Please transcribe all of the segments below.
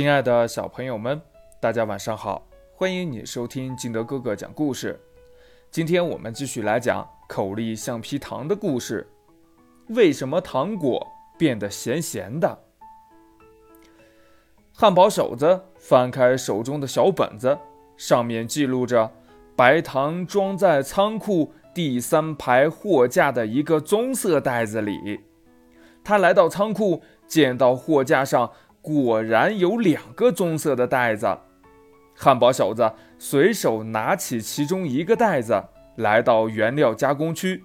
亲爱的小朋友们，大家晚上好！欢迎你收听金德哥哥讲故事。今天我们继续来讲口力橡皮糖的故事。为什么糖果变得咸咸的？汉堡手子翻开手中的小本子，上面记录着白糖装在仓库第三排货架的一个棕色袋子里。他来到仓库，见到货架上。果然有两个棕色的袋子，汉堡小子随手拿起其中一个袋子，来到原料加工区，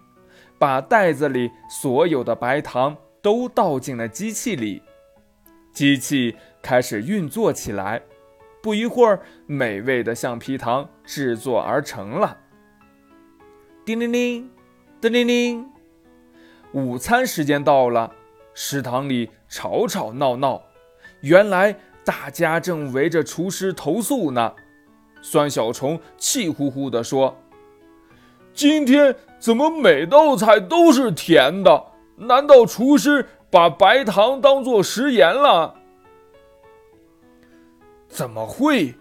把袋子里所有的白糖都倒进了机器里，机器开始运作起来。不一会儿，美味的橡皮糖制作而成了。叮铃铃，叮铃铃，午餐时间到了，食堂里吵吵闹闹。原来大家正围着厨师投诉呢。酸小虫气呼呼地说：“今天怎么每道菜都是甜的？难道厨师把白糖当做食盐了？”“怎么会？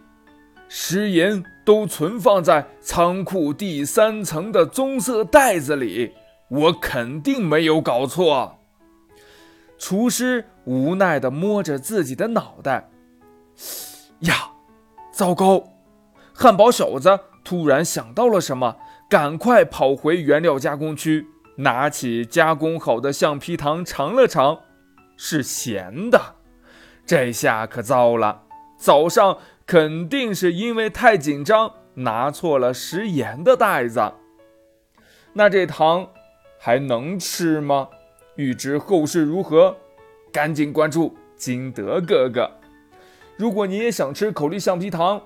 食盐都存放在仓库第三层的棕色袋子里，我肯定没有搞错。”厨师无奈地摸着自己的脑袋，呀，糟糕！汉堡小子突然想到了什么，赶快跑回原料加工区，拿起加工好的橡皮糖尝了尝，是咸的。这下可糟了，早上肯定是因为太紧张拿错了食盐的袋子。那这糖还能吃吗？欲知后事如何，赶紧关注金德哥哥。如果你也想吃口力橡皮糖，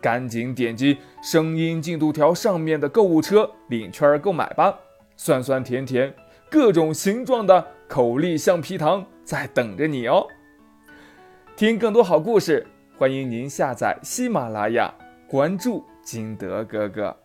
赶紧点击声音进度条上面的购物车领券购买吧！酸酸甜甜，各种形状的口力橡皮糖在等着你哦。听更多好故事，欢迎您下载喜马拉雅，关注金德哥哥。